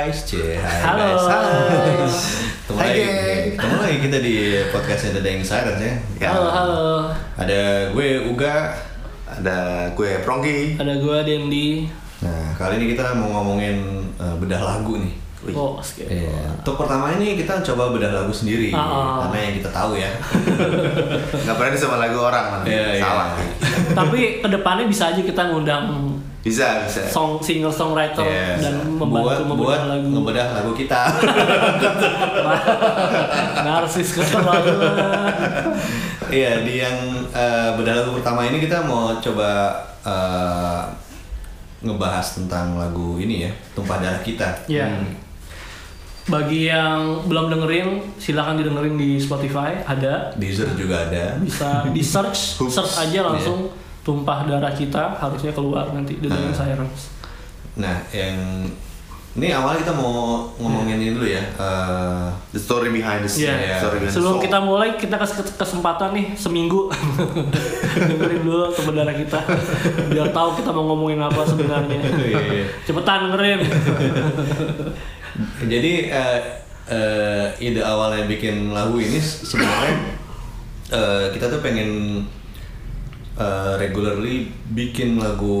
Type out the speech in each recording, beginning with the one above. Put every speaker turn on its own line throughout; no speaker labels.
Hai guys, cie, hai
Halo.
guys, hai. Ketemu
Hai,
lagi, ketemu lagi kita di podcastnya The Dying Sirens ya.
Ya.
Halo, halo.
Ada gue Uga.
Ada gue Prongki.
Ada gue Dendi.
Nah kali ini kita mau ngomongin eh, bedah lagu nih.
Wih.
Oh, skip.
Iya. Untuk pertama ini kita coba bedah lagu sendiri,
Ah, ah.
karena yang kita tahu ya.
Nggak berani sama lagu orang nanti.
Iya, iya.
Salah.
Tapi ke depannya bisa aja kita ngundang
Bisa, bisa.
song singer songwriter
Yes.
dan
buat,
membantu
buat
membedah lagu.
ngebedah lagu kita.
Narsis keterlaluan.
Iya di yang eh, bedah lagu pertama ini kita mau coba eh, ngebahas tentang lagu ini ya tumpah darah kita.
Ya.
Hmm.
Bagi yang belum dengerin, silakan didengerin di Spotify. Ada.
Deezer juga ada.
Bisa di search, search aja langsung tumpah darah kita harusnya keluar nanti The Dying
Ah.
Sirens.
Nah yang ini awal kita mau ngomongin ini dulu ya. eh,
The story behind the scene.
Iya.
Story behind the
Sebelum
song.
kita mulai, kita kasih ke- kesempatan nih seminggu dengerin dulu sebenarnya kita biar tahu kita mau ngomongin apa sebenarnya.
Iya, iya.
Cepetan dengerin.
Jadi eh, eh, ide awalnya bikin lagu ini se- sebenarnya eh, kita tuh pengen eh, regularly bikin lagu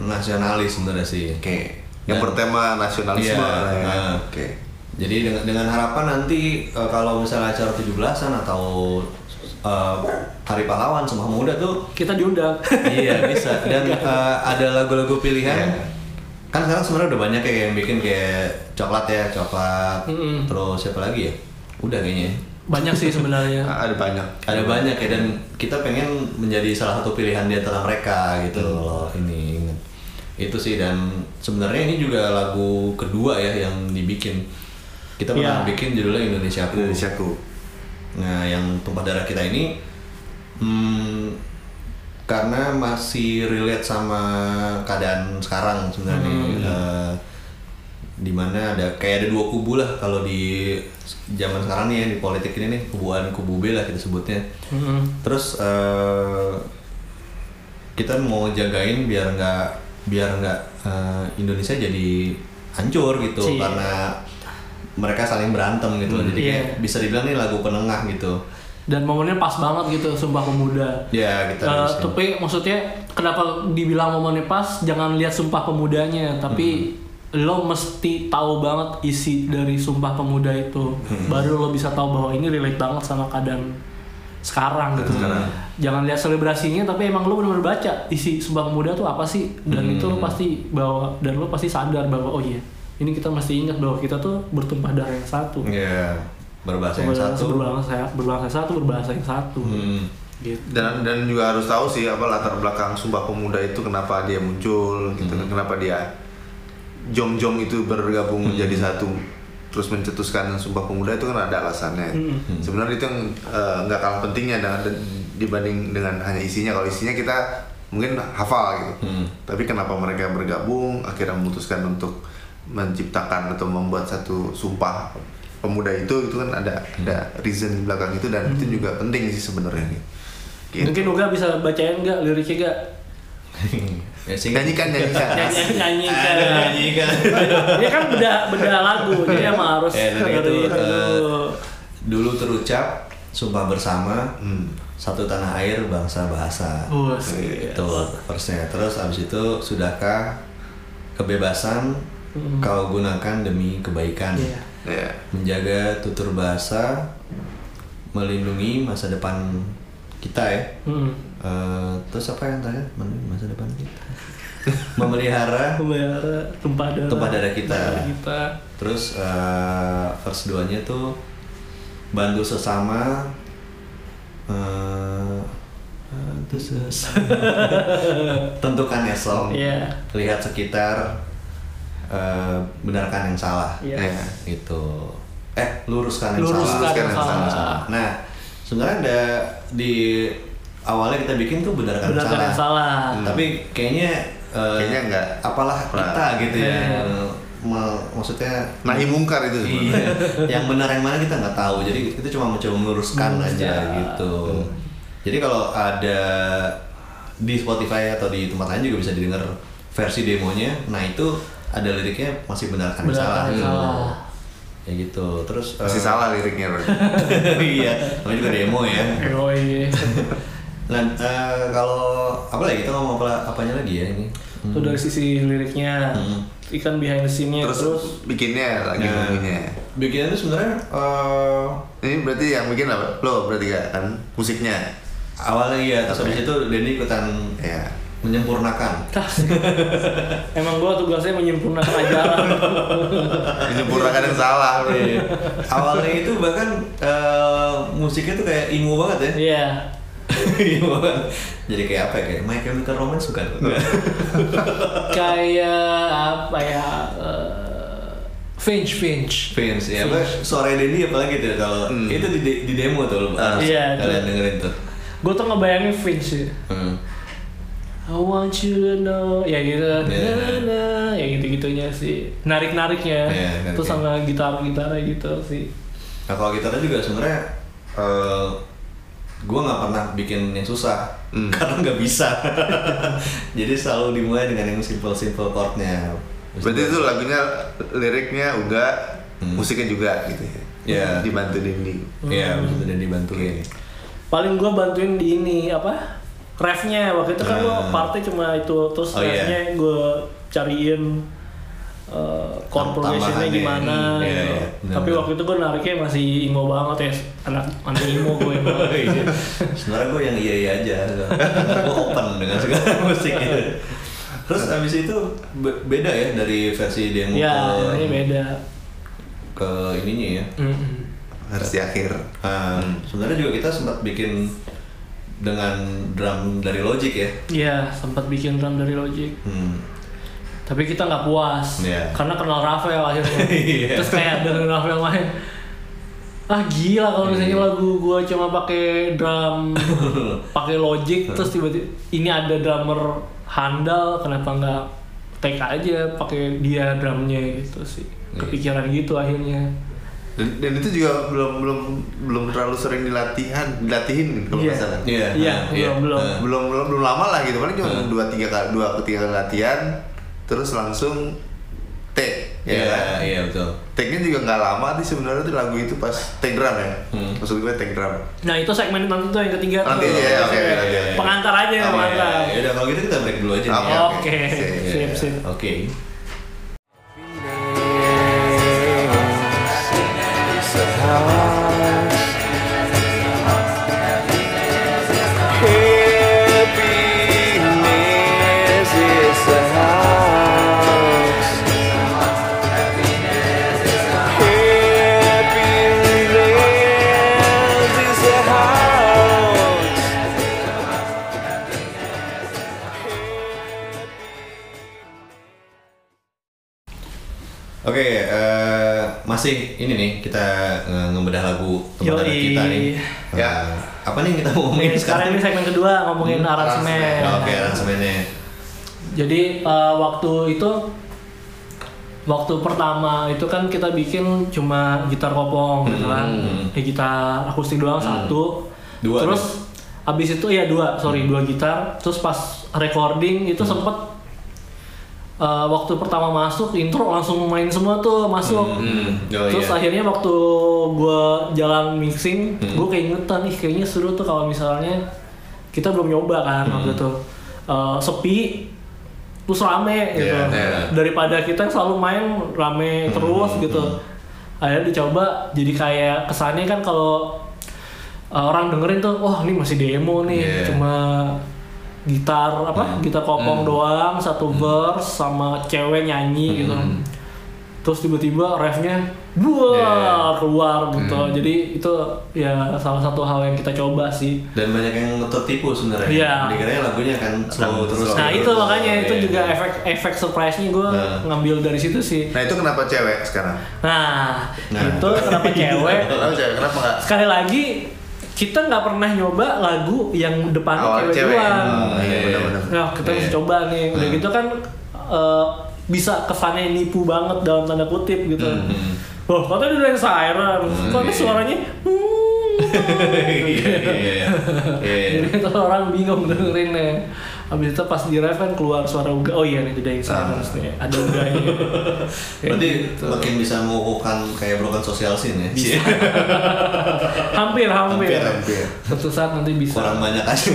nasionalis sebenarnya sih.
Oke. Yang
Dan-
bertema nasionalisme
Iya,
lah ya.
nah.
Oke.
Jadi dengan dengan harapan nanti eh, kalau misalnya acara 17-an atau eh, Hari Pahlawan Sumpah Muda tuh
Kita diundang.
iya bisa dan eh, ada lagu-lagu pilihan
Iya.
kan sekarang sebenarnya udah banyak kayak yang bikin kayak coklat ya coklat
Mm-mm.
terus siapa lagi ya udah kayaknya
Banyak sih sebenarnya.
Ah, Ada banyak.
ada banyak ya dan kita pengen menjadi salah satu pilihan di antara mereka gitu
Hmm.
loh ini itu sih dan sebenarnya ini juga lagu kedua ya yang dibikin kita pernah
Iya.
bikin judulnya Indonesiaku
Indonesiaku.
Nah, yang tumpah darah kita ini hmm, karena masih relate sama keadaan sekarang sebenarnya
Hmm.
Eh, di mana ada kayak ada dua kubu lah kalau di zaman sekarang nih ya di politik ini nih kubu A dan kubu B lah kita sebutnya.
Mm-mm.
Terus eh, kita mau jagain biar nggak biar nggak eh, Indonesia jadi hancur gitu
Iya.
karena mereka saling berantem gitu
Hmm,
jadi kayak
iya.
bisa dibilang nih lagu penengah gitu
Dan momennya pas banget gitu, Sumpah Pemuda.
ya kita harusin.
tapi maksudnya kenapa dibilang momennya pas jangan lihat sumpah pemudanya tapi
Hmm.
Lo mesti tahu banget isi dari sumpah pemuda itu
Hmm.
baru lo bisa tahu bahwa ini relate banget sama keadaan sekarang gitu
Sekarang.
jangan lihat selebrasinya tapi emang lo benar-benar baca isi sumpah pemuda tuh apa sih dan
Hmm.
itu lo pasti bahwa dan lo pasti sadar bahwa oh iya ini kita mesti ingat bahwa kita tuh bertumpah darah yang satu
ya berbahasa yang satu
berbahasa berbahasa yang satu berbahasa yang satu
Hmm.
gitu
Dan dan juga harus tahu sih apa latar belakang Sumpah Pemuda itu kenapa dia muncul gitu
Hmm.
kenapa dia jom-jom itu bergabung
Hmm.
menjadi satu terus mencetuskan Sumpah Pemuda itu kan ada alasannya.
Hmm.
Sebenarnya itu yang eh, nggak kalah pentingnya dengan dibanding dengan hanya isinya. Kalau isinya kita mungkin hafal gitu.
Hmm.
Tapi kenapa mereka bergabung akhirnya memutuskan untuk menciptakan atau membuat satu sumpah pemuda itu itu kan ada ada reason di belakang itu dan itu juga penting sih sebenarnya. Gitu.
Mungkin Uga bisa bacain nggak liriknya nggak?
ya,
nyanyikan nyanyikan
Nyanyi nyanyikan.
Nyanyikan.
Dia kan beda beda lagu, jadi emang harus
Ya, dari itu, eh,
dulu.
terucap sumpah bersama
Hmm.
satu tanah air bangsa bahasa
Bus,
itu verse-nya terus abis itu sudahkah kebebasan
Hmm.
kau gunakan demi kebaikan
Iya.
ya
menjaga tutur bahasa melindungi masa depan kita ya
Hmm.
Eh, terus apa yang terakhir melindungi masa depan kita memelihara
Memelihara tumpah darah.
Tumpah darah kita.
Darah kita.
terus eh, verse 2 nya tuh bantu sesama eh, bantu sesama tentukan esok
Iya.
lihat sekitar eh, benarkan yang salah
Iya.
ya
itu eh luruskan yang
Luruskan
salah
yang
salah.
salah.
nah sebenarnya ada di awalnya kita bikin tuh benarkan,
Benarkan
yang
yang
salah,
salah.
Hmm. tapi kayaknya eh,
Kayaknya enggak.
apalah kita gitu ya
Iya.
Me- maksudnya
nahi mungkar itu sebenarnya.
iya yang benar yang mana kita nggak tahu jadi kita cuma mencoba meluruskan
Meluruskan.
aja gitu jadi kalau ada di Spotify atau di tempat lain juga bisa didengar versi demonya nah itu ada liriknya masih benarkan
Benarkan
salah gitu.
salah.
ya gitu terus eh,
Masih salah liriknya
iya namanya juga demo ya. nah eh, kalau apa lagi kita ngomong apa apanya lagi ya ini
Itu dari sisi liriknya,
Hmm.
ikan behind the scene-nya,
Terus,
terus,
bikinnya lagi
Nah,
bikinnya.
bikinnya itu sebenarnya eh,
Ini berarti yang bikin apa? Lo berarti gak kan musiknya?
awalnya iya terus habis itu Denny ikutan
Ya.
menyempurnakan.
Emang gua tugasnya menyempurnakan ajaran.
Menyempurnakan yang salah.
Iya. awalnya itu bahkan eh, musiknya tuh kayak emo banget ya
Iya.
banget jadi kayak apa ya kayak My Chemical Romance bukan
Kayak apa ya? eh, Finch, Finch.
Vince ya apa suara Denny apalagi tuh kalau
Hmm.
itu di, di demo tuh
Ah.
harus
Iya,
kalian
tuh.
dengerin tuh
Gue tuh ngebayangin Finch sih.
Hmm.
I want you to know, ya gitu,
Iya.
na, na, ya gitu gitunya sih, narik nariknya,
narik-narik.
terus sama gitar gitarnya gitu sih.
Nah kalau gitarnya juga sebenarnya eh gue nggak pernah bikin yang susah
Hmm.
karena nggak bisa. Jadi selalu dimulai dengan yang simple-simple chordnya.
Berarti itu lagunya liriknya uga,
Hmm.
musiknya juga gitu ya.
Iya.
Dibantu Dendi.
Iya, begitu dan dibantuin.
Paling gue bantuin di ini apa, refnya waktu itu kan gue
Hmm.
partnya cuma itu, terus
Oh, iya.
refnya gue cariin uh, gimana.
Hmm, iya,
gitu.
iya, benar,
Tapi waktu itu gue nariknya masih emo banget ya, anak anak emo gue.
Iya. Sebenarnya gue yang iya iya aja. gue open dengan segala musik gitu. Terus abis itu be- beda ya dari versi demo
Iya,
ke,
ini beda.
ke ininya ya.
Mm-mm.
Harus di akhir.
Nah, sebenarnya juga kita sempat bikin dengan drum dari Logic ya.
Iya, sempat bikin drum dari Logic.
Hmm.
Tapi kita nggak puas,
Iya.
karena kenal Rafael akhirnya.
Iya.
Terus kayak dengan Rafael main, ah gila kalau misalnya
Iya.
lagu gua cuma pakai drum, pakai Logic, terus tiba-tiba ini ada drummer handal, kenapa nggak take aja pakai dia drumnya gitu sih.
Iya.
Kepikiran gitu akhirnya.
Dan, dan itu juga belum belum belum terlalu sering dilatihan, dilatihin kalau
Iya.
nggak salah.
Iya.
Iya,
nah,
belum, belum.
Belum belum belum lama lah gitu, paling cuma
Hmm.
dua tiga kali dua atau tiga kali latihan, terus langsung take.
Iya,
ya kan?
iya betul.
Take-nya juga nggak lama sih sebenarnya tuh lagu itu pas take drum ya.
Hmm.
Maksud gue take drum.
Nah itu segmen nanti tuh yang ketiga tuh.
Nanti aja ya, oke, oke, oke.
Pengantar aja,
Oke,
pengantar.
Ya udah kalau gitu kita break dulu aja nih.
Oke,
ya.
Oke,
Sip,
sip, sip.
Oke.
Happiness
masih ini nih kita eh, ngebedah lagu teman kita nih.
Ya.
Eh, apa nih yang kita mau ngomongin
Nih, sekarang ini segmen kedua ngomongin
Hmm,
aransemen.
Ya, Oke, aransemennya.
Jadi eh, waktu itu waktu pertama itu kan kita bikin cuma gitar kopong gitu kan.
Hmm.
Ya, gitar akustik doang satu.
Dua
Terus abis itu ya dua, sorry dua gitar. Terus pas recording itu sempet eh, waktu pertama masuk intro langsung main semua tuh masuk.
Hmm, oh
Terus
iya.
akhirnya waktu gue jalan mixing,
Hmm.
gue keingetan ih kayaknya seru tuh kalau misalnya kita belum nyoba kan
Hmm.
waktu itu Eh, sepi terus rame gitu
Iya, iya.
daripada kita selalu main rame
Hmm,
terus gitu akhirnya dicoba jadi kayak kesannya kan kalau eh, orang dengerin tuh wah ini masih demo nih
Iya.
cuma gitar apa
Hmm.
gitar kopong
Hmm.
doang satu verse sama cewek nyanyi gitu
Hmm.
terus tiba-tiba refnya buah
Yeah.
keluar gitu
Hmm.
jadi itu ya salah satu hal yang kita coba sih
Dan banyak yang tertipu sebenarnya.
Iya.
Dikiranya lagunya kan slow
Akan
terus.
nah itu makanya itu
Iya,
juga
iya.
efek efek surprise-nya gue
Nah.
ngambil dari situ sih
Nah itu kenapa cewek sekarang?
nah,
Nah.
itu kenapa cewek
Kenapa cewek? Kenapa nggak?
sekali lagi kita nggak pernah nyoba lagu yang depannya
Awal
cewek,
cewek.
doang
Hmm, iya,
Iya.
Nah, kita
Iya.
mesti coba nih. Udah
Hmm.
gitu kan eh, bisa kesannya nipu banget dalam tanda kutip gitu.
Hmm.
Wah, katanya udah yang siren.
Hmm,
Kok
iya.
suaranya hmm.
Iya, iya, iya. Iya.
Jadi itu orang bingung dengerinnya. Habis itu pas di ref kan keluar suara uga. Oh iya nih gedein sih
Ah.
harusnya. Ada uganya.
Berarti
gitu.
makin bisa mengukuhkan kayak broken social scene ya.
Bisa. hampir, hampir.
Hampir,
hampir.
Suatu saat nanti bisa.
Kurang banyak aja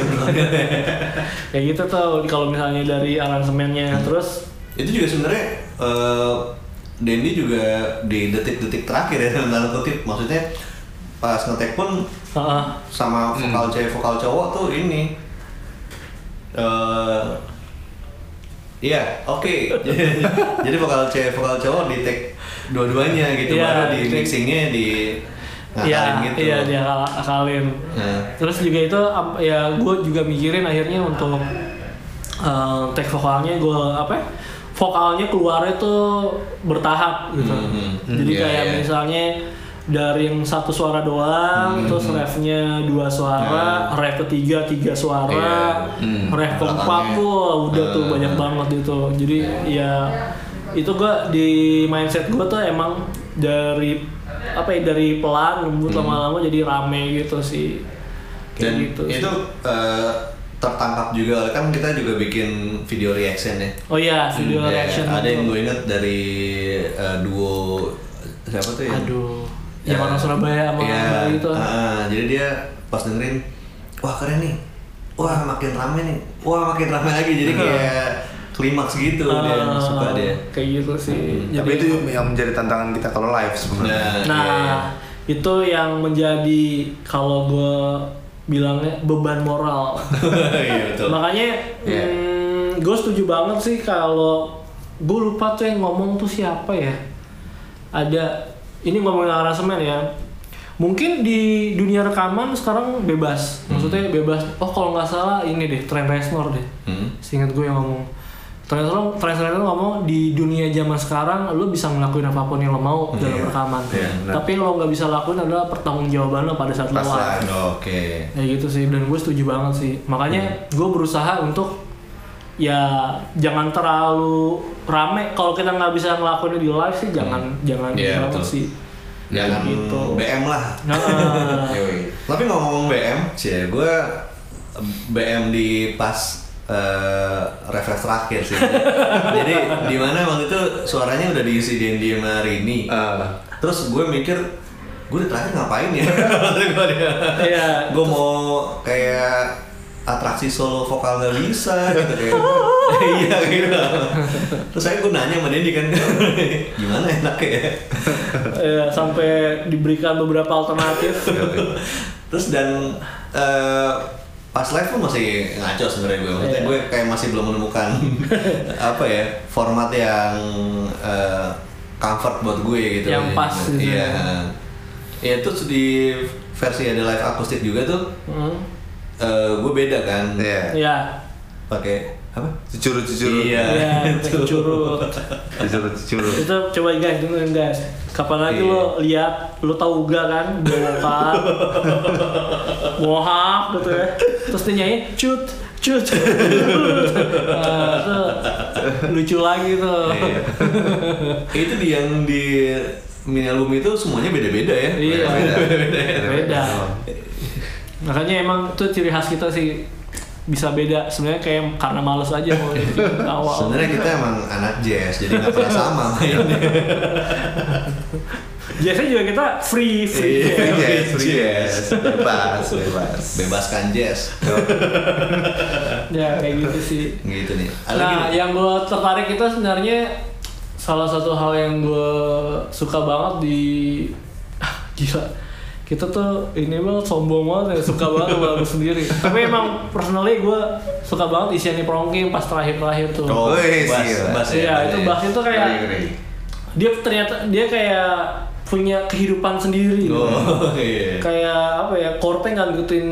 Kayak gitu tuh kalau misalnya dari aransemennya
Hmm.
terus
itu juga sebenarnya eh Dendi juga di detik-detik terakhir ya dalam tanda kutip maksudnya pas ngetek pun
Heeh.
sama vokal cewek vokal cowok tuh ini eh iya oke jadi vokal cewek vokal cowok di take dua-duanya gitu
Iya,
baru di mixingnya di ngakalin
Iya,
gitu
iya dia akal- akalin.
Nah.
Terus juga itu ya gue juga mikirin akhirnya untuk uh, take vokalnya gue apa? ya, Vokalnya keluarnya tuh bertahap gitu.
Hmm, hmm.
Jadi
Iya,
kayak
iya.
misalnya dari yang satu suara doang,
Hmm,
terus
hmm.
refnya dua suara, ref ketiga tiga suara,
Iya.
Hmm.
ref keempat tuh udah tuh
Hmm.
banyak banget itu. Jadi ya itu gue di mindset gue tuh emang dari apa ya dari pelan lembut lama-lama jadi rame gitu sih kayak
dan
gitu
itu
sih.
eh, tertangkap juga kan kita juga bikin video reaction ya
oh iya video
Hmm, ya,
reaction
ada
itu.
yang gue inget dari eh, duo siapa tuh ya
aduh
Ya.
orang Surabaya sama
Iya,
Bali itu
ah, jadi dia pas dengerin wah keren nih wah makin rame nih wah makin rame lagi jadi kayak klimaks gitu dia
Ah,
suka dia
kayak gitu sih
Tapi itu yang menjadi tantangan kita kalau live sebenarnya.
nah,
Nah,
iya.
itu yang menjadi kalau gue bilangnya beban moral.
iya betul
Makanya
Iya.
gue setuju banget sih kalau gue lupa tuh yang ngomong tuh siapa ya. Ada ini ngomongin aransemen ya. Mungkin di dunia rekaman sekarang bebas. Maksudnya bebas. Oh kalau nggak salah ini deh, Trent Reznor deh.
Hmm.
Seingat gue yang ngomong. Trent Reznor, Trent Reznor ngomong di dunia zaman sekarang lo bisa ngelakuin apa pun yang lo mau dalam
Iya.
rekaman.
Iya, benar.
Tapi lo nggak bisa lakuin adalah pertanggungjawaban lo pada saat lo
Pas
live.
oke
Kayak gitu sih dan gue setuju banget sih. Makanya gue berusaha untuk ya jangan terlalu rame. Kalau kita nggak bisa ngelakuinnya di live sih jangan jangan
Iya,
banget
betul.
sih.
jangan
Gitu.
BM lah
Nah.
Tapi ngomong BM, sih gue BM di pas eh refresh terakhir sih. Jadi di mana waktu itu suaranya udah diisi Dendi sama Rini.
Ah.
Terus gue mikir, gue di terakhir ngapain ya? Dia.
Iya.
gue mau kayak atraksi solo vokal nggak bisa gitu kayak iya gitu terus saya gue nanya sama Dendi kan gimana enaknya ya
ya, sampai diberikan beberapa alternatif.
Terus dan eh, pas live pun masih ngaco sebenarnya gue. Maksudnya
Iya.
gue kayak masih belum menemukan apa ya format yang eh, comfort buat gue gitu.
Yang pas gitu
Iya.
ya.
Ya terus di versi ada live akustik juga tuh
Hmm.
Eh, gue beda kan.
Iya.
Ya,
Pakai apa?
Cucurut-cucurut.
Iya.
ya,
itu.
curut.
Cucurut-cucurut.
itu coba guys dengerin guys kapan lagi
Iya.
lo lihat lo tau uga kan bohak bohak gitu ya terus dia nyanyi cut cut nah, itu lucu lagi tuh
Iya. itu di yang di mini album itu semuanya beda-beda ya.
Iya.
Beda-beda.
beda makanya emang itu ciri khas kita sih bisa beda sebenarnya kayak karena males aja mau awal
Sebenarnya kita emang anak jazz, jadi nggak pernah sama mainnya.
biasanya juga kita free free
Iya.
Free jazz,
Free
free
jazz.
jazz. Bebas, bebas.
Bebaskan jazz.
ya kayak gitu sih
Gitu nih. Ada
Nah,
lagi
yang gue tertarik itu sebenarnya salah satu hal yang gue suka banget di Ah, gila kita tuh ini banget sombong banget ya suka banget sama lagu sendiri tapi emang personally gue suka banget isiannya Prongking pas terakhir-terakhir tuh
Oh,
Wih,
bass,
gila.
bass ya,
iya
bass
itu
ya.
bassnya tuh kayak dia ternyata dia kayak punya kehidupan sendiri gitu.
Oh, iya.
kayak apa ya chordnya nggak ngikutin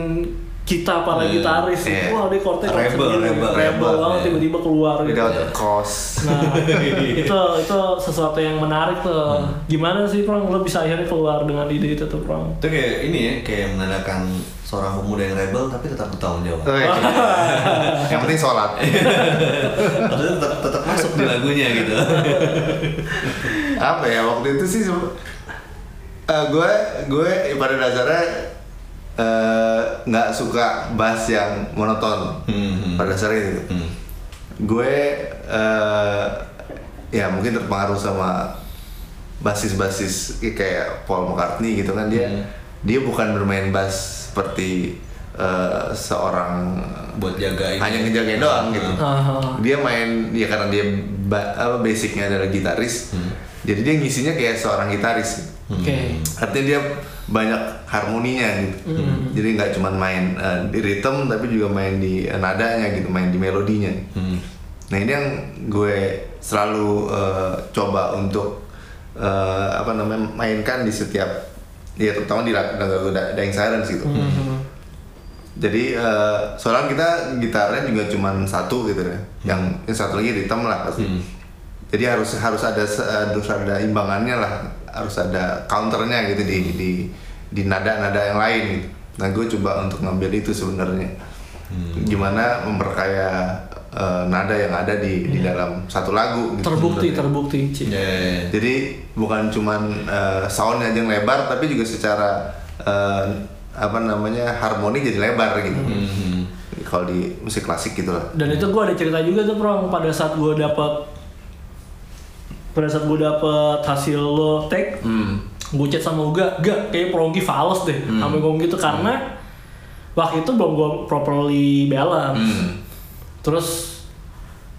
kita para
Iya.
gitaris
Iya.
wah dia chord
Rebel, rebel,
rebel
rebel,
banget
iya.
tiba-tiba keluar gitu
Without a cause.
Nah, itu itu sesuatu yang menarik tuh.
Hmm.
Gimana sih, Prong? Lo bisa akhirnya keluar dengan ide itu tuh, Prong?
Itu kayak ini ya, kayak menandakan seorang pemuda yang rebel tapi tetap bertanggung jawab.
Oke. Yang penting sholat.
Maksudnya tetap, tetap masuk di lagunya gitu.
apa ya waktu itu sih sem- eh, gue gue pada dasarnya eh, nggak suka bass yang monoton
Hmm.
pada dasarnya gitu.
Hmm.
Gue eh, ya mungkin terpengaruh sama basis-basis kayak Paul McCartney gitu kan dia
Hmm.
dia bukan bermain bass seperti eh, seorang
buat jaga ini.
hanya ngejagain doang gitu.
Ah.
Dia main ya karena dia ba- apa basicnya adalah gitaris.
Hmm.
Jadi dia ngisinya kayak seorang gitaris.
Oke.
Artinya dia banyak harmoninya gitu. Jadi nggak cuma main eh, di rhythm tapi juga main di eh, nadanya gitu, main di melodinya.
Hmm.
Nah ini yang gue selalu eh, coba untuk eh, apa namanya mainkan di setiap ya terutama di lagu Da- Dying Silence gitu.
Hmm.
Jadi eh, soalnya kita gitarnya juga cuma satu gitu ya. Yang, yang satu lagi rhythm lah pasti.
Hmm.
Jadi harus harus ada harus ada imbangannya lah, harus ada counternya gitu di di di nada-nada yang lain gitu. Nah gue coba untuk ngambil itu sebenarnya. Gimana memperkaya eh, nada yang ada di di dalam satu lagu gitu.
Terbukti,
sebenarnya.
terbukti.
Ya, ya, ya.
Jadi bukan cuman eh, soundnya aja yang lebar, tapi juga secara eh, apa namanya harmoni jadi lebar gitu.
Hmm.
Kalau di musik klasik gitu lah.
Dan itu gue ada cerita juga tuh Prong pada saat gue dapet pada saat gue dapet hasil lo take
Hmm.
gue chat sama Uga, gak kayak Prongki fals deh, sampai ngomong gitu karena waktu itu belum gue properly balance.
Hmm.
Terus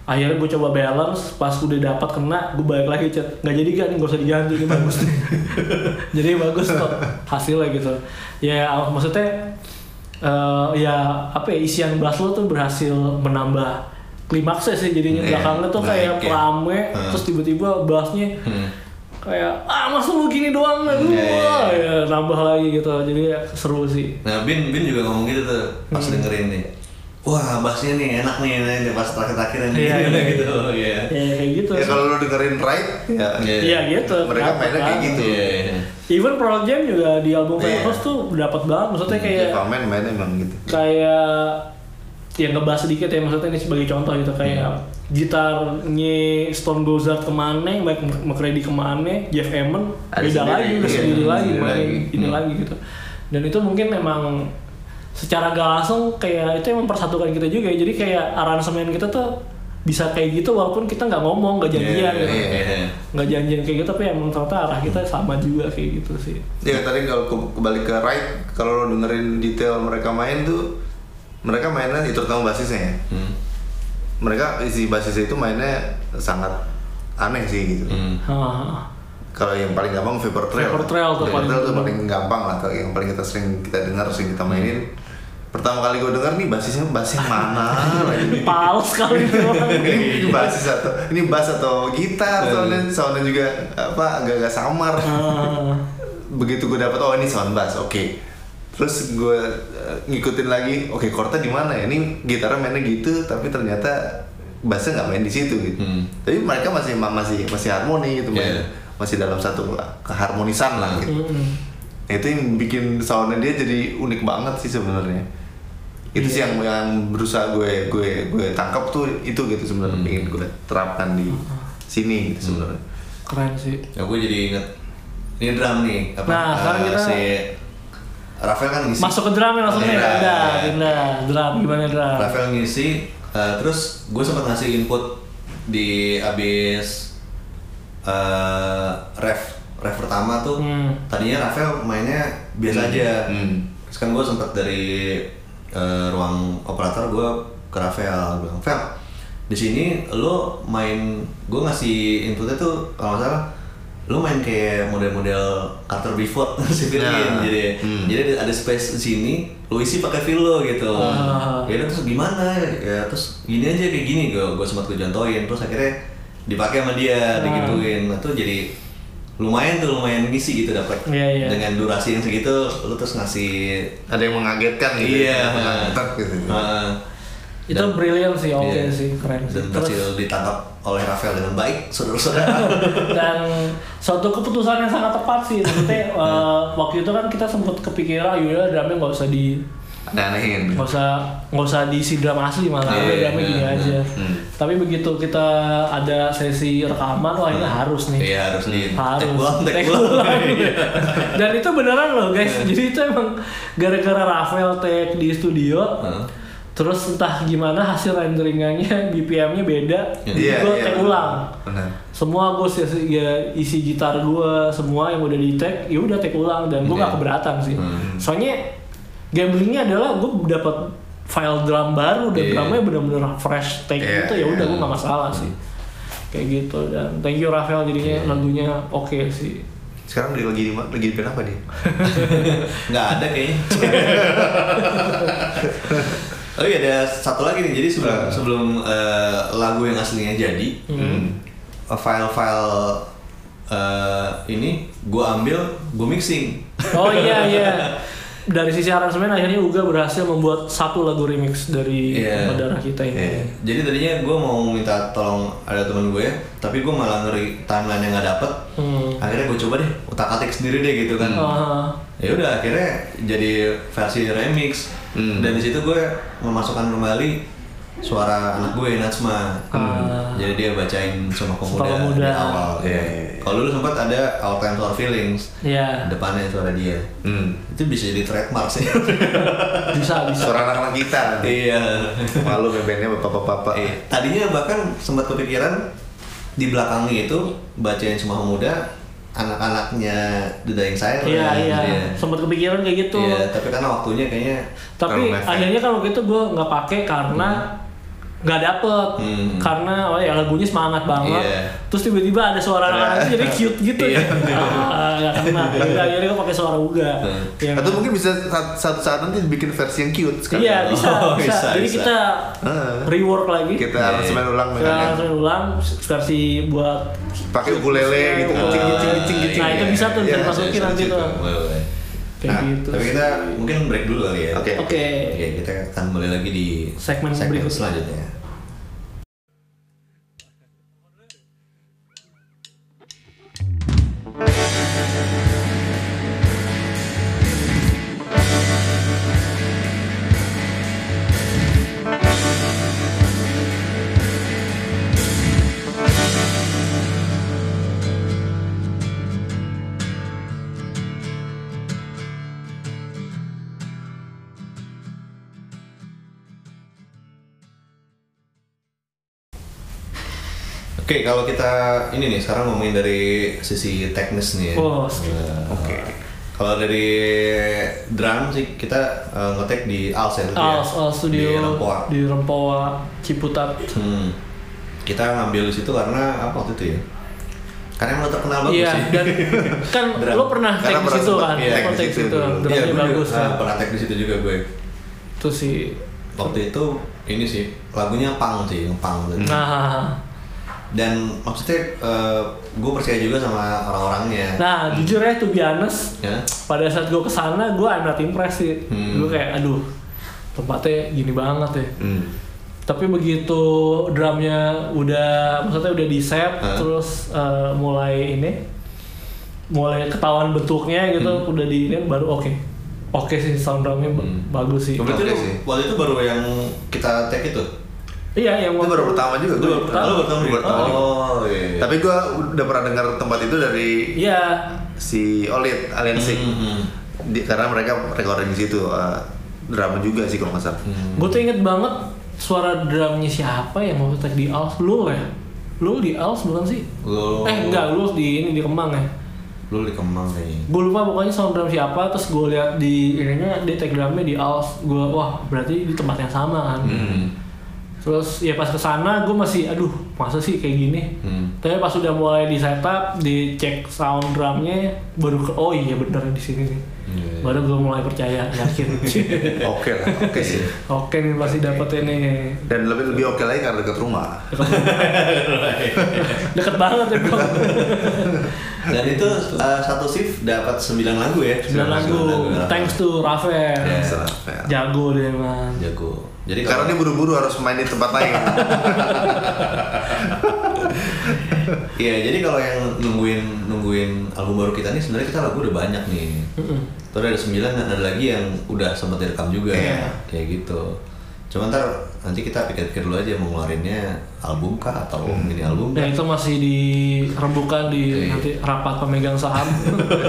akhirnya gue coba balance, pas udah dapat kena, gue balik lagi chat, nggak jadi kan, gak usah diganti, ini bagus nih. jadi bagus kok hasilnya gitu. Ya maksudnya eh, ya apa ya isian bass lo tuh berhasil menambah klimaksnya sih jadinya
Iya,
belakangnya tuh
naik
kayak
ya.
rame,
Hmm.
terus tiba-tiba bassnya
Hmm.
kayak ah masa lu gini doang
Iya, iya,
wah,
iya.
ya nambah lagi gitu jadi ya seru sih
Nah, Bin, Bin juga ngomong gitu tuh pas dengerin nih. Wah, bassnya nih enak nih, nih pas terakhir-terakhir nih
Iya, iya.
gitu. Iya.
ya kayak gitu
Ya kalau lo dengerin right, ya
Iya.
iya gitu
mereka
Dapet
mainnya kayak
banget.
gitu.
Iya, iya.
even Pearl Jam juga di album
Iya.
Firehouse tuh dapat banget maksudnya kayak
Jeff Ament mainnya emang gitu.
kayak yang ngebahas sedikit ya maksudnya ini sebagai contoh gitu kayak
Hmm.
gitarnya Stone Gossard ke mana, Mike McCready ke mana, Jeff
Ada
beda lagi, udah
iya,
sendiri lagi,
sendiri
main
lagi.
ini
Hmm.
lagi gitu. Dan itu mungkin memang secara gak langsung kayak itu yang mempersatukan kita juga ya. Jadi kayak aransemen kita tuh bisa kayak gitu walaupun kita nggak ngomong, nggak janjian gitu.
Iya, iya.
Nggak janjian kayak gitu tapi emang ternyata arah kita sama juga kayak gitu sih.
Ya tadi kalau ke- kembali ke right, kalau lo dengerin detail mereka main tuh, mereka mainnya itu terutama basisnya ya.
Hmm.
Mereka isi basisnya itu mainnya sangat aneh sih gitu.
Hmm.
Kalau yang paling gampang Vapor Trail.
Vapor Trail tuh
Vapor
paling-
Trail tuh paling gampang lah. Kalau yang paling kita sering kita dengar, sering kita mainin. Pertama kali gue denger nih basisnya yang mana lagi.
Pals kali itu.
ini basis atau ini bass atau gitar soundnya soundnya juga apa agak-agak samar
Ah.
begitu gue dapet oh ini sound bass oke terus gue eh, ngikutin lagi oke chordnya di mana ya ini gitarnya mainnya gitu tapi ternyata bassnya nggak main di situ gitu
Hmm.
tapi mereka masih ma- masih masih harmoni gitu main
Yeah.
masih dalam satu keharmonisan lah gitu
Mm-mm.
Nah, itu yang bikin soundnya dia jadi unik banget sih sebenarnya itu sih yang yang berusaha gue gue gue tangkap tuh itu gitu sebenarnya
Hmm.
pengen gue terapkan di sini gitu sebenarnya
Keren sih.
Ya gue jadi inget ini drum nih apa
Nah, sekarang
eh,
kita-
si Rafael kan ngisi
Masuk ke drum ya langsung ya. Udah, pindah. Drum gimana drum?
Rafael ngisi eh, terus gue sempat ngasih input di abis eh ref ref pertama tuh
Hmm.
tadinya Rafael mainnya biasa
Hmm.
aja
Hmm.
terus kan gue sempat dari eh, ruang operator gue ke Rafael Gua bilang Fel di sini lo main gue ngasih inputnya tuh kalau nggak salah lo main kayak model-model Carter Before si Phil
Ya.
jadi
Hmm.
jadi ada space di sini lo isi pakai feel lo gitu
Ah.
ya terus gimana ya terus gini aja kayak gini gue gue sempat gue contohin terus akhirnya dipakai sama dia
Ah.
digituin nah tuh jadi lumayan tuh lumayan ngisi gitu dapat
Iya, iya.
dengan durasi yang segitu lu terus ngasih
ada yang mengagetkan gitu
iya
mengangkat gitu
Heeh.
Itu
Dan-
brilliant sih, oke
iya.
sih, keren sih.
dan
Terus
berhasil ditangkap oleh Rafael dengan baik saudara-saudara
dan suatu keputusan yang sangat tepat sih. Maksudnya eh, waktu itu kan kita sempat kepikiran, yaudah drumnya nggak usah di
aneh-anehin
nggak usah nggak usah diisi drama asli malah
Iya,
udah drama
iya,
gini
iya.
aja
Hmm.
tapi begitu kita ada sesi rekaman wah ini harus nih
Iya harus di
harus
take ulang, take
Take
ulang.
ulang. dan itu beneran loh guys
Iya.
jadi itu emang gara-gara Rafael take di studio
Heeh.
Terus entah gimana hasil renderingannya BPM-nya beda
Iya,
gue
iya,
take
benar.
ulang
benar
semua gue sih ya, isi gitar gue semua yang udah di take ya udah take ulang dan gue
Iya.
gak keberatan sih
Hmm.
soalnya gamblingnya adalah gue dapat file drum baru dan
Iya.
drumnya bener-bener fresh take
Iya,
gitu ya udah
iya.
gue gak masalah sih kayak gitu dan thank you Rafael jadinya
Iya.
lagunya oke sih
sekarang dia lagi lagi di apa dia
Nggak ada kayaknya. oh iya ada satu lagi nih. Jadi sebelum
Eh.
sebelum eh, lagu yang aslinya jadi,
Hmm.
eh, file-file eh, ini gue ambil, gue mixing.
oh iya iya dari sisi aransemen akhirnya Uga berhasil membuat satu lagu remix dari
Iya.
Ombak darah kita ini
Iya.
Jadi tadinya gue mau minta tolong ada temen gue, tapi gue malah ngeri timeline yang nggak dapet.
Hmm.
Akhirnya gue coba deh, utak atik sendiri deh gitu kan.
Ah,
ya udah akhirnya jadi versi remix
Hmm.
dan di situ gue memasukkan kembali suara anak gue Natsma
Ah.
jadi dia bacain sama pemuda,
Pemuda.
di awal
Iya, iya, iya.
Kalau dulu sempat ada Our Times Our Feelings.
Iya,
depannya suara dia.
Hmm.
itu bisa jadi trademark sih.
Bisa bisa.
suara anak-anak kita.
Iya.
Malu bandnya bapak-bapak.
Eh, tadinya bahkan sempat kepikiran di belakangnya itu bacain semua pemuda anak-anaknya The Dying Siren
Iya iya,
Iya.
sempat kepikiran kayak gitu.
Iya, tapi karena waktunya kayaknya
Tapi akhirnya kan waktu itu gue nggak pakai karena nggak dapet.
Hmm.
Karena oh ya lagunya semangat banget.
Iya.
Terus tiba-tiba ada suara anak-anak itu jadi cute gitu
Iya.
ya. Nggak kena. Yaudah, akhirnya gue pakai suara Uga.
Hmm.
Yang-
atau mungkin bisa saat- satu saat nanti bikin versi yang cute sekali
Iya bisa,
Oh,
bisa.
bisa,
Jadi
bisa.
kita
Ah.
rework lagi.
kita
Iya,
aransemen ulang
Kita langsung ulang versi buat
pakai ukulele gitu kecing kecing
Nah, itu bisa tuh
Iya,
dimasukin
Bisa,
nanti tuh. Kayak
Nah,
gitu.
Tapi kita mungkin break dulu kali ya.
Oke.
Oke.
Oke, kita akan kembali lagi di
Segmen berikutnya.
selanjutnya. Oke, kalau kita ini nih sekarang ngomongin dari sisi teknis nih ya.
Oh,
Nah,
Oke.
Kalau dari drum sih kita eh, ngetek di Als ya. ya?
Als, Als
Di
Studio
Rempoa.
di Rempoa Ciputat.
Hmm. Kita ngambil di situ karena apa waktu itu ya? Karena lo terkenal bagus
Iya,
sih.
dan kan
Drum.
lo pernah
Karena
take di
pernah
situ kan, lo
di
take di
situ
drumnya
Iya, gue
bagus
juga,
kan.
ah, pernah take di situ juga gue.
Itu sih.
Waktu itu ini sih lagunya pang sih, yang pang.
Nah,
Dan maksudnya gue percaya juga sama orang-orangnya.
nah jujur ya to be honest,
Ya.
pada saat gue ke sana gue I'm not impressed sih.
Hmm.
Gue kayak aduh tempatnya gini banget ya.
Hmm.
Tapi begitu drumnya udah, maksudnya udah di set,
Hah?
terus eh, mulai ini, mulai ketahuan bentuknya gitu,
Hmm.
udah di ini baru oke, oke sih sound drumnya
Hmm.
bagus sih.
Berarti
Oke
lu
sih.
waktu itu baru yang kita take itu?
Iya yang
itu baru pertama juga
Itu
gue
baru pertama, lu pertama
Baru pertama juga.
Oh iya.
tapi gue udah pernah dengar tempat itu dari
Iya,
si Olit Aliensik
Hmm, hmm.
Di- karena mereka recording di situ uh, drama juga sih kalau nggak salah
Hmm.
gue tuh inget banget suara drumnya siapa yang mau tag di Als, Lul ya? Lul di Als bukan sih?
Lu
Eh enggak, Lul di ini di Kemang ya.
Lu di Kemang kayaknya.
Gue lupa pokoknya sound drum siapa, terus gue lihat di ininya dia tag drumnya di Als. Gue wah berarti di tempat yang sama kan.
Hmm.
Terus ya pas ke sana gue masih aduh masa sih kayak gini.
Hmm.
Tapi pas udah mulai di setup, dicek sound drumnya, baru ke oh iya bener di sini nih.
Iya.
Baru gue mulai percaya, yakin.
oke lah oke sih
Oke nih pasti dapet ini.
dan lebih lebih oke lagi karena dekat rumah
Deket banget ya bro.
Dan itu uh, satu shift dapat 9 lagu ya.
9 lagu. Thanks to Rafael.
Rafael.
Jago dia man.
Jago. Jadi
Karena
kalau
dia buru-buru harus main di tempat lain.
Iya, jadi kalau yang nungguin nungguin album baru kita nih sebenarnya kita lagu udah banyak nih. Terus ada 9 dan ada lagi yang udah sempat direkam juga.
Iya.
Kayak gitu. Cuma ntar nanti kita pikir-pikir dulu aja mau ngeluarinnya album kah atau mini album
Ya itu masih dirembukan di
Iya.
nanti rapat pemegang saham.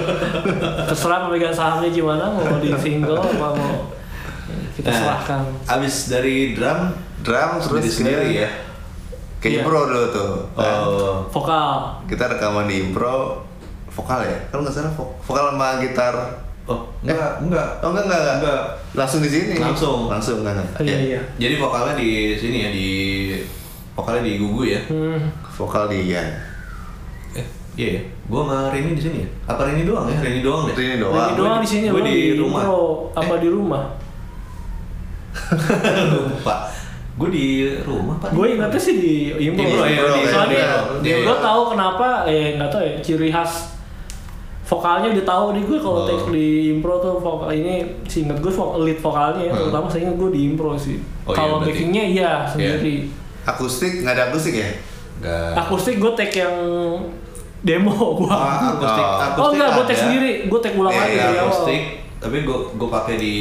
Terserah pemegang sahamnya gimana mau di single apa mau kita
Nah,
serahkan.
abis dari drum,
Drum terus
sendiri sendiri ya.
Ke
Iya.
impro dulu tuh. Nah,
Oh,
Vokal.
kita rekaman di impro vokal ya. Kalau nggak salah vo- vokal sama gitar.
oh enggak, enggak.
Oh enggak enggak enggak.
Enggak.
Langsung di sini.
Langsung.
Langsung enggak enggak.
Iya
Ya.
iya.
Jadi vokalnya di sini ya di vokalnya di Gugu ya.
Hmm.
Vokal di ya.
Eh, iya ya. Gua sama Rini di sini ya. Apa Rini doang ya? Rini doang deh.
Ini
Lagi
doang.
doang di sini
gua di rumah.
intro? apa
Eh.
di rumah?
Lupa. Gue di rumah pak.
Gue ingatnya sih di impro,
iya, di
Soalnya.
Iya.
gue tahu kenapa eh nggak tahu ya ciri khas vokalnya udah tahu nih gue kalau
Oh.
take di impro tuh vokal ini seingat gue vokal lead vokalnya ya,
Hmm.
terutama saya ingat gue di impro sih.
Oh, iya,
kalau
berarti.
backingnya iya sendiri.
Akustik nggak ada akustik ya?
Enggak.
Akustik gue take yang demo gue.
Ah, akustik,
Oh.
akustik
oh enggak, gue take sendiri, gue take ulang
Iya,
lagi
iya,
awal.
akustik, tapi gue gue pakai di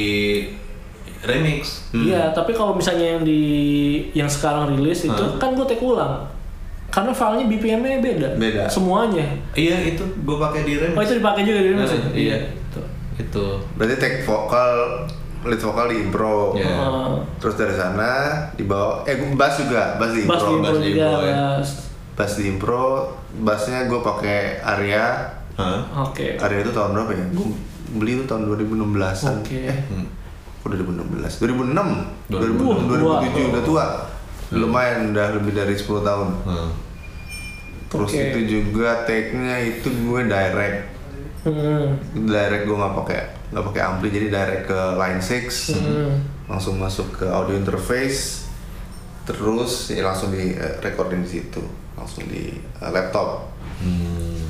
remix.
Iya, tapi kalau misalnya yang di yang sekarang rilis itu
Hmm.
kan gue take ulang. Karena filenya BPM-nya beda.
Beda.
Semuanya.
Iya itu gue pakai di remix.
Oh itu dipakai juga di remix ya?
Eh, iya.
Itu.
Itu.
Berarti take vokal lead vokal di impro.
Iya.
Uh,
Terus dari sana dibawa eh gua bass juga, bass di
bass di
impro.
impro
bass di
juga.
impro, ya.
bass.
Di impro, bassnya gue pakai Arya.
Hah?
Oke.
Arya itu tahun berapa ya? Gue beli itu tahun 2016-an.
Oke.
Eh,
Hmm.
Kok 2016? 2006.
2006.
2006
Wah,
2007 udah tua. Lumayan udah lebih dari 10 tahun.
Hmm.
Terus
Oke.
itu juga take-nya itu gue direct.
Hmm.
Direct gue nggak pakai nggak pakai ampli jadi direct ke line 6
Hmm.
langsung masuk ke audio interface terus ya langsung di eh, recording di situ langsung di eh, laptop
Hmm.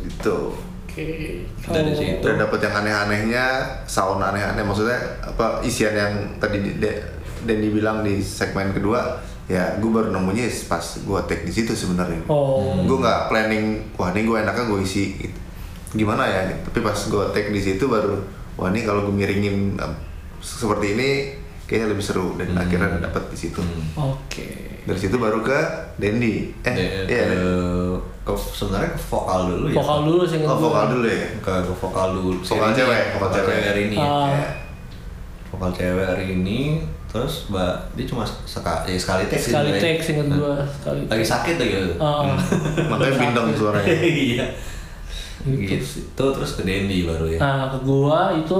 gitu
Oke.
Dari
Kalau-
situ.
dan dapat yang aneh-anehnya sound aneh-aneh maksudnya apa isian yang tadi di- De- Denny bilang di segmen kedua ya gue baru nemunya pas gue take di situ sebenarnya
Oh.
gue nggak planning wah ini gue enaknya gue isi gitu. gimana ya tapi pas gue take di situ baru wah ini kalau gue miringin um, seperti ini kayaknya lebih seru dan
Hmm.
akhirnya dapet di situ
Hmm.
Oke.
dari situ baru ke Dendi eh
Ya,
iya
ke, ke sebenarnya ke vokal dulu ya.
Vokal dulu sih
oh vokal dulu ya
Ke, ke vokal dulu.
Vokal cewek,
Vokal
vokal
cewek
cewek.
hari ini.
Ah.
Ya.
Vokal cewek hari ini. Terus mbak dia cuma sekali, ya sekali take sih
Sekali take
Nah.
gue sekali.
Lagi sakit lagi gitu.
Ah.
makanya bindeng suaranya
Iya.
Gitu
Gitu. Terus ke Dendi baru ya.
Nah, ke gua itu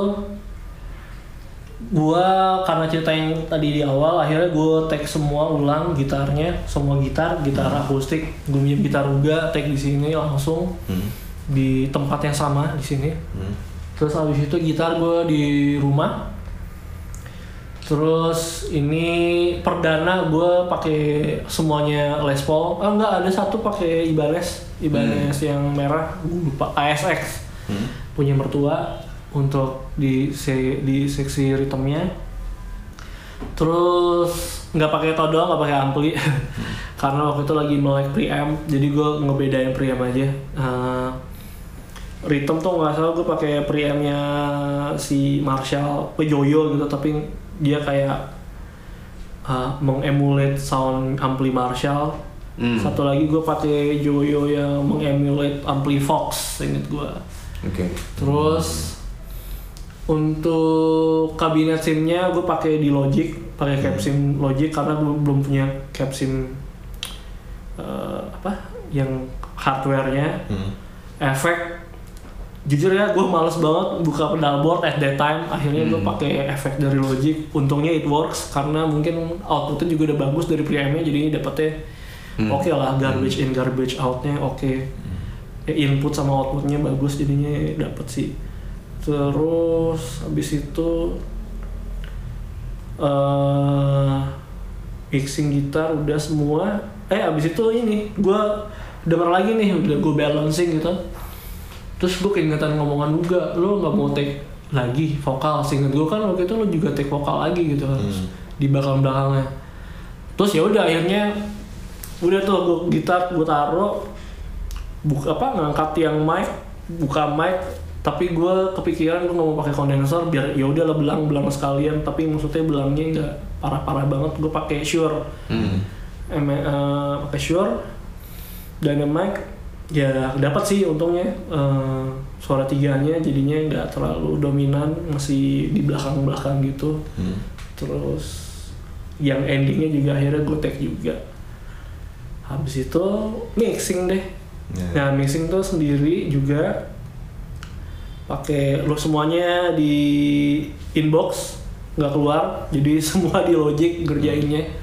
gua karena cerita yang tadi di awal akhirnya gua take semua ulang gitarnya, semua gitar, gitar akustik, gua minjem gitar juga, take di sini langsung
Hmm.
di tempat yang sama di sini.
Hmm.
Terus habis itu gitar gua di rumah. Terus ini perdana gua pakai semuanya Les Paul. Ah enggak, ada satu pakai Ibanez, Ibanez yang merah, gua lupa ASX
Hmm.
punya mertua untuk di se- di seksi ritmenya. Terus nggak pakai to doang nggak pakai ampli. Karena waktu itu lagi melek preamp jadi gue ngebedain preamp aja. Eh, rhythm tuh nggak salah gue pakai preampnya si Marshall Pejoyo gitu tapi dia kayak uh, mengemulate sound ampli Marshall.
Hmm.
satu lagi gue pakai Joyo yang mengemulate ampli Fox inget gue
oke.
Terus untuk kabinet SIM-nya gue pakai di Logic, pakai cap SIM Logic karena gue belum punya cap SIM eh, apa yang hardware-nya.
Hmm.
Efek jujur ya gue males banget buka pedalboard at that time akhirnya gue
Hmm.
pakai efek dari Logic untungnya it works karena mungkin outputnya juga udah bagus dari preamp-nya jadi dapetnya
Hmm.
oke lah garbage in garbage out-nya oke ya, input sama outputnya bagus jadinya dapet sih terus habis itu eh mixing gitar udah semua. Eh habis itu ini gue denger lagi nih udah gue balancing gitu. Terus gue keingetan ngomongan juga lo nggak mau take lagi vokal. Seinget gue kan waktu itu lo juga take vokal lagi gitu kan
Hmm.
di belakang belakangnya terus ya udah akhirnya udah tuh gue gitar gue taro buka apa ngangkat yang mic buka mic tapi gue kepikiran gue nggak mau pakai kondenser biar ya udah lah belang belang sekalian. Tapi maksudnya belangnya nggak parah parah banget. Gue pakai Shure.
Hmm.
em eh, pakai Shure. Dynamic. Ya dapat sih untungnya. Eh, suara tiganya jadinya nggak terlalu dominan masih di belakang belakang gitu.
Hmm.
terus yang endingnya juga akhirnya gue take juga. Habis itu mixing deh.
Ya.
nah mixing tuh sendiri juga pakai lo semuanya di inbox nggak keluar jadi semua di Logic ngerjainnya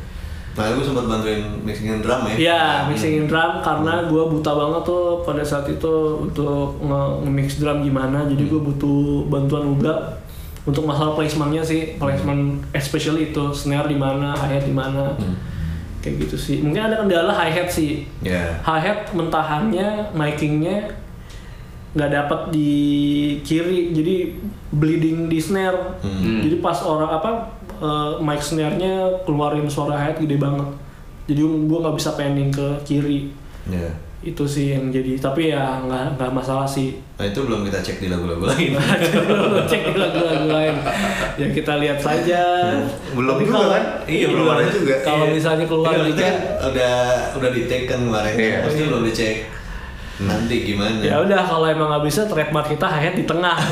Nah, gue sempat bantuin mixingin drum ya.
Ya, mixingin drum karena gue buta banget tuh pada saat itu untuk nge- nge-mix drum gimana. Jadi gue butuh bantuan juga untuk masalah placementnya sih, placement especially itu snare di mana, hi-hat di mana. Kayak gitu sih. Mungkin ada kendala hi-hat sih.
Ya.
Hi-hat mentahannya, micingnya nggak dapat di kiri, jadi bleeding di snare.
Hmm.
Jadi pas orang apa eh, mic snare-nya keluarin suara hi-hat gede banget. Jadi gue nggak bisa pending ke kiri.
Ya.
Itu sih yang jadi. Tapi ya nggak nggak masalah sih.
Nah, itu belum kita cek di lagu-lagu lain.
Cek di lagu-lagu lain. Ya kita lihat saja.
Belum
Tapi kalau-
kan?
Iya, belum ada
juga.
Kalau
Iya.
misalnya keluar
Iya, maksudnya udah udah di take kan kemarin.
Iya.
Pasti belum dicek. Nanti gimana?
Ya udah kalau emang nggak bisa trademark kita hi-hat di tengah.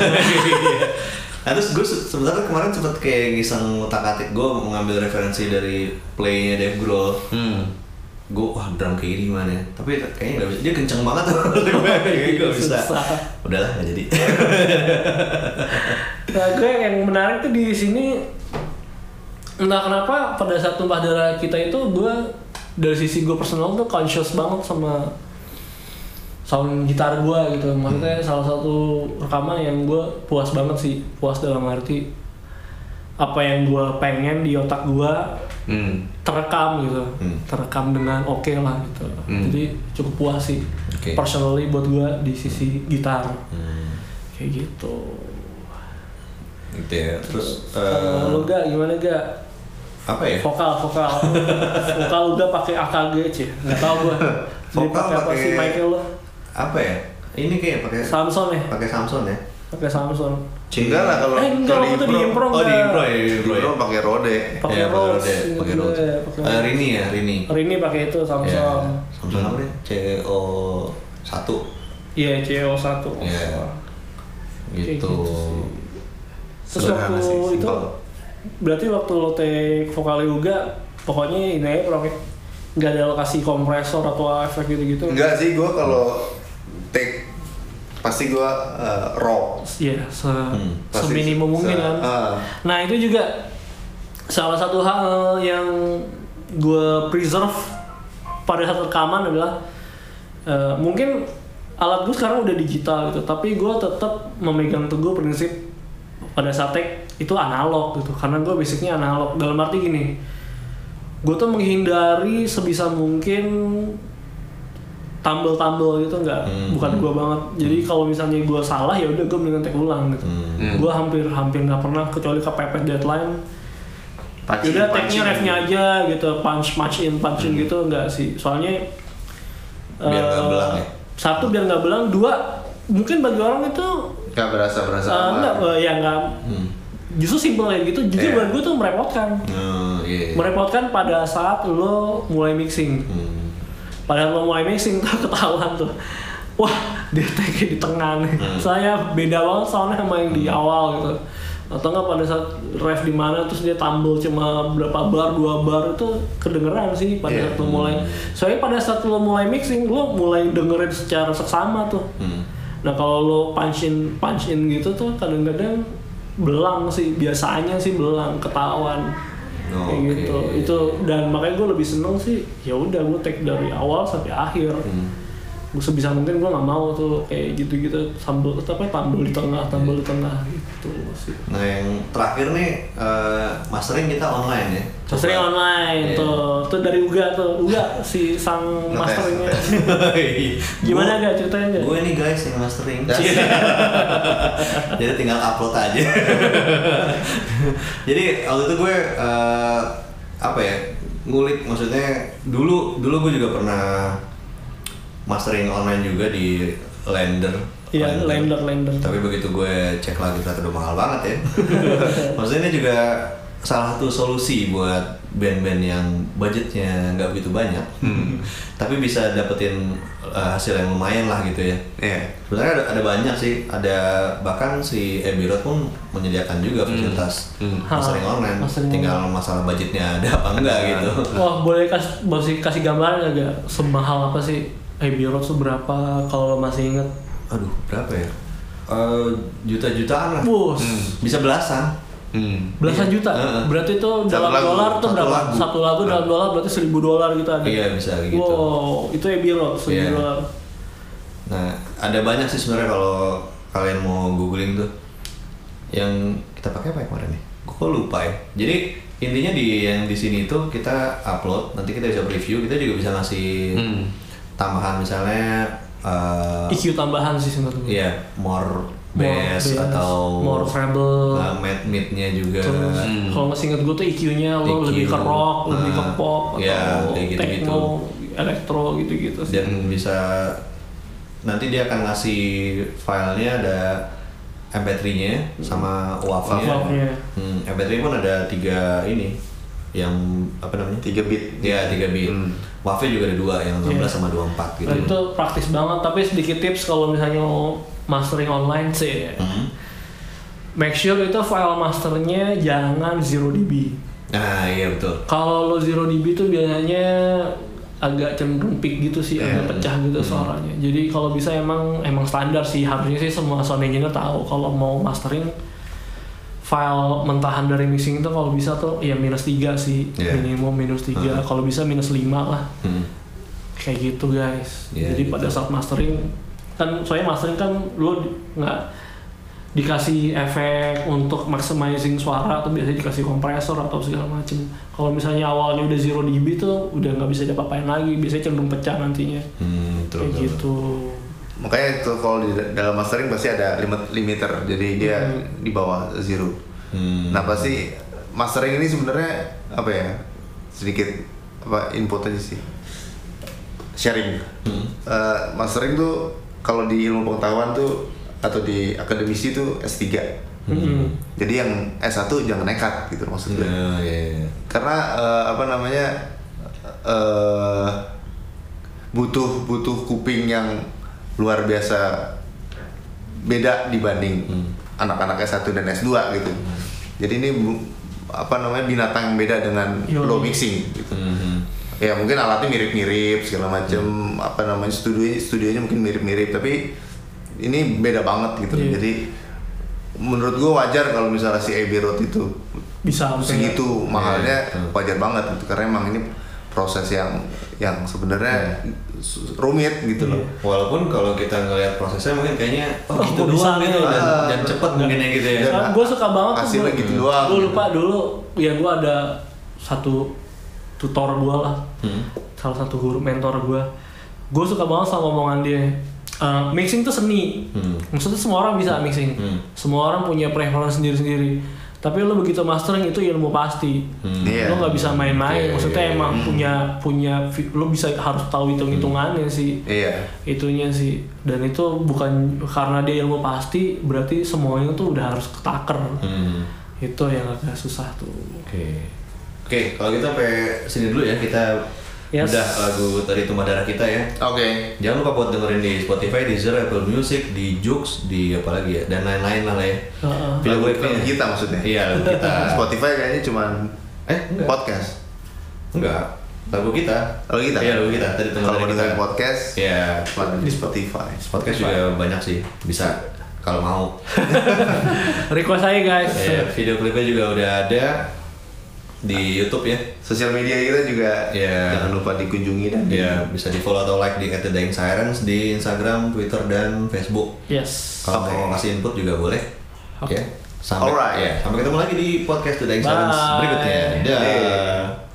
Nah, terus gue se- sebenarnya kemarin sempet kayak ngiseng utak atik gue mengambil referensi dari playnya Dave Grohl.
Hmm.
Gue wah drum kayak gini gimana ya? Tapi kayaknya nggak bisa. Dia kenceng banget tuh. Kayaknya gue bisa.
Susah.
Udahlah nggak jadi.
Nah, gue yang menarik tuh di sini entah kenapa pada saat tumpah darah kita itu gue dari sisi gue personal tuh conscious banget sama sound gitar gue gitu maksudnya salah satu rekaman yang gue puas banget sih puas dalam arti apa yang gue pengen di otak gue
Hmm.
terekam gitu
Hmm.
terekam dengan oke lah gitu
Hmm.
jadi cukup puas sih
Oke.
personally buat gue di sisi gitar
Hmm,
kayak gitu
gitu ya. Terus eh,
lu gak gimana gak
apa ya?
vokal vokal vokal udah pakai AKG sih nggak tahu gua jadi
Vokal
pakai sih Michael lo
Apa ya? Ini kayak pakai
Samson ya
pakai Samson ya.
pakai Samson
Enggak lah kalau
eh enggak
kalau
di impro
Oh di
enggak.
impro ya, di
Di
impro ya.
impro pakai rode.
pakai
Iya,
Rhodes
Rode, pakai
Iya,
Rhodes.
pakai
Eh, Rini ya, Rini.
Rini pakai itu
Ya,
Samson
Samson apa deh? CO satu.
iya CO satu
Iya. Gitu.
sih. terus
Sederhana
waktu
sih,
itu berarti waktu lo take vokal juga pokoknya ini aja pakai nggak ada lokasi kompresor atau efek gitu-gitu
Enggak sih gua kalau take pasti gua eh, raw.
Iya, se
Pasti
seminimum
se-
mungkin kan.
ah.
Nah itu juga salah satu hal yang gue preserve pada saat rekaman adalah eh, mungkin alat gue sekarang udah digital gitu, tapi gue tetap memegang teguh prinsip pada saat take itu analog gitu, karena gue basicnya analog. Dalam arti gini, gue tuh menghindari sebisa mungkin tambel-tambel gitu nggak
Hmm.
bukan gue banget jadi kalau misalnya gue salah ya udah gue mendingan take ulang gitu
Hmm.
gue hampir hampir nggak pernah kecuali kepepet deadline
Punching,
udah take-nya refnya aja gitu punch punch in punch in gitu nggak sih soalnya
Biar nggak
eh,
belang ya?
satu biar nggak belang dua mungkin bagi orang itu
Nggak berasa berasa
eh,
aman.
nggak eh, ya nggak
Hmm.
justru simpel kayak gitu justru
Iya.
buat gue tuh merepotkan
Oh, iya. iya.
merepotkan pada saat lo mulai mixing
Hmm.
Pada lo mulai mixing tuh ketahuan tuh. Wah dia take di tengah nih.
Hmm.
saya beda banget soalnya sama yang di awal gitu. Atau nggak pada saat ref di mana terus dia tumble cuma berapa bar dua bar itu kedengeran sih pada
Iya.
saat lo mulai soalnya pada saat lo mulai mixing lo mulai dengerin secara seksama tuh.
Hmm.
nah kalau lo punch in punch in gitu tuh kadang-kadang belang sih biasanya sih belang ketahuan
Oh,
kayak
oke.
gitu itu dan makanya gue lebih seneng sih ya udah gue take dari awal sampai akhir
Hmm.
Sebisa mungkin gue nggak mau tuh kayak gitu-gitu sambal apa tampil di tengah tampil di tengah gitu sih
Nah yang terakhir nih eh, mastering kita online ya.
Mastering online
Iya.
tuh tuh dari Uga tuh Uga si sang
Ngetes,
masteringnya gimana gak ceritain gak?
Gue nih guys yang mastering. Jadi tinggal upload aja. Jadi waktu itu gue eh, apa ya ngulik maksudnya dulu dulu gue juga pernah mastering online juga di Lender.
Iya, Lender, Lender.
Tapi begitu gue cek lagi ternyata udah mahal banget ya. maksudnya ini juga salah satu solusi buat band-band yang budgetnya nggak begitu banyak, tapi bisa dapetin eh, hasil yang lumayan lah gitu ya.
Iya.
Sebenarnya ada, ada banyak sih, ada bahkan si Abbey Road pun menyediakan juga fasilitas
Hmm.
mastering
Ha,
online.
mastering
Tinggal masalah budgetnya ada apa enggak gitu.
Wah boleh kasih kasih kasih gambaran gak semahal apa sih Abbey Road tuh berapa kalau lo masih inget?
Aduh, berapa ya? Eh, juta-jutaan lah.
Bus
Bisa belasan.
Hmm.
belasan
Iya.
juta.
Heeh.
Berarti itu
Satu
dalam
lagu,
dolar tuh
satu
berapa?
lagu.
Satu lagu dalam dolar berarti seribu dolar gitu ada.
Iya, bisa gitu.
Wow, itu Abbey Road seribu
Iya.
dolar.
Nah, ada banyak sih sebenarnya kalau kalian mau googling tuh. Yang kita pakai apa ya kemarin nih? Gue kok lupa ya. Jadi intinya di yang di sini tuh kita upload, nanti kita bisa review, kita juga bisa ngasih
Hmm.
Tambahan misalnya eh,
EQ tambahan sih sebenarnya.
Iya, more
More
bass
bass,
atau
more treble.
uh, mid midnya juga.
Terus
Hmm.
kalau masih inget gue tuh EQ-nya lo
EQ,
lebih ke rock, lebih ke pop
iya,
atau
kayak gitu-gitu.
techno, elektro gitu-gitu sih.
Dan bisa nanti dia akan ngasih filenya ada MP3-nya sama WAV-nya.
WAV-nya.
Hmm, MP3 pun ada tiga ini yang apa namanya?
3 bit.
Iya, 3 bit.
Hmm.
Juga ada dua, yang 16
Iya.
sama 24 gitu.
Dan itu praktis banget, tapi sedikit tips kalau misalnya mau mastering online sih.
Hmm.
Make sure itu file masternya jangan 0dB.
Nah, iya betul.
Kalau lo 0dB itu biasanya agak cenderung peak gitu sih,
Iya.
agak pecah gitu suaranya. Jadi kalau bisa emang emang standar sih harusnya sih semua sound engineer tahu kalau mau mastering file mentahan dari mixing itu kalau bisa tuh ya minus 3 sih
Iya.
minimum minus 3
Hmm.
kalau bisa minus 5 lah
Hmm.
kayak gitu guys
Iya,
jadi
gitu.
pada saat mastering kan soalnya mastering kan lu nggak dikasih efek untuk maximizing suara atau biasanya dikasih kompresor atau segala macem kalau misalnya awalnya udah 0 dB tuh udah nggak bisa diapa-apain lagi biasanya cenderung pecah nantinya
Hmm, betul,
kayak
betul,
gitu
Makanya itu kalau di dalam mastering pasti ada limit limiter, jadi dia
Hmm.
di bawah zero.
Hmm.
Nah pasti mastering ini sebenarnya apa ya sedikit apa input aja sih sharing.
Hmm.
Eh, mastering tuh kalau di ilmu pengetahuan tuh atau di akademisi tuh S3.
Mm-mm.
Jadi yang S1 jangan nekat gitu maksud gue.
Nah, iya, iya.
Karena eh, apa namanya eh butuh butuh kuping yang luar biasa beda dibanding
Hmm.
anak-anak S1 dan S2 gitu. Jadi ini apa namanya binatang yang beda dengan
Yoi.
low mixing gitu.
Hmm.
Ya mungkin alatnya mirip-mirip segala macam apa namanya studionya studionya mungkin mirip-mirip tapi ini beda banget gitu.
Iya.
Jadi menurut gua wajar kalau misalnya si Abbey Road itu
bisa
segitu mahalnya
Iya, betul.
wajar banget gitu karena emang ini proses yang yang sebenarnya su- rumit gitu loh.
Iya.
Walaupun kalau kita ngelihat prosesnya mungkin kayaknya oh,
Oh,
gitu doang gitu
nih?
dan,
Ah,
dan cepet mungkin ya gitu ya.
Dan
gue suka banget tuh
hasilnya
gua-
gitu doang.
Gue lupa dulu, ya gue ada satu tutor gue lah,
Hmm.
salah satu guru mentor gue. Gue suka banget sama omongan dia. Eh, mixing tuh seni.
Hmm.
Maksudnya semua orang bisa mixing.
Hmm.
Semua orang punya preference sendiri-sendiri. Tapi lo begitu mastering itu ilmu pasti.
Hmm.
Iya.
Lo nggak bisa main-main.
Oke.
Maksudnya emang punya punya fi- lo bisa harus tahu hitung-hitungannya sih
Iya.
itunya sih dan itu bukan karena dia ilmu pasti berarti semuanya tuh udah harus ketaker
Hmm.
itu yang agak susah tuh
Oke. Oke, kalau gitu sampai sini dulu ya kita
Yes.
udah lagu dari tumpah darah kita ya.
Oke.
Jangan lupa buat dengerin di Spotify, Deezer, Apple Music, di Joox, di apa lagi ya, dan lain-lain lah lah ya.
Heeh.
Video
Lagu
klipnya.
kita maksudnya.
Iya, lagu kita.
Spotify kayaknya cuman
Eh, enggak.
podcast.
Enggak. Lagu kita.
Lagu kita?
Iya, lagu kita. Tadi tumpah
Kalau mau
darah kita.
podcast,
Iya.
di Spotify.
Podcast juga banyak sih. Bisa kalau mau.
request saya guys
Ya, video klipnya juga udah ada. Di YouTube ya.
Sosial media kita juga
Iya.
jangan lupa dikunjungi dan di-
Ya, bisa di follow atau like di The Dying Sirens di Instagram, Twitter, dan Facebook.
Yes.
Kalau
Oke.
mau kasih input juga boleh.
Oke.
Ya. Sampai,
Alright.
ya, sampai ketemu lagi di podcast The Dying Sirens
Bye.
berikutnya. Dah.
Dah.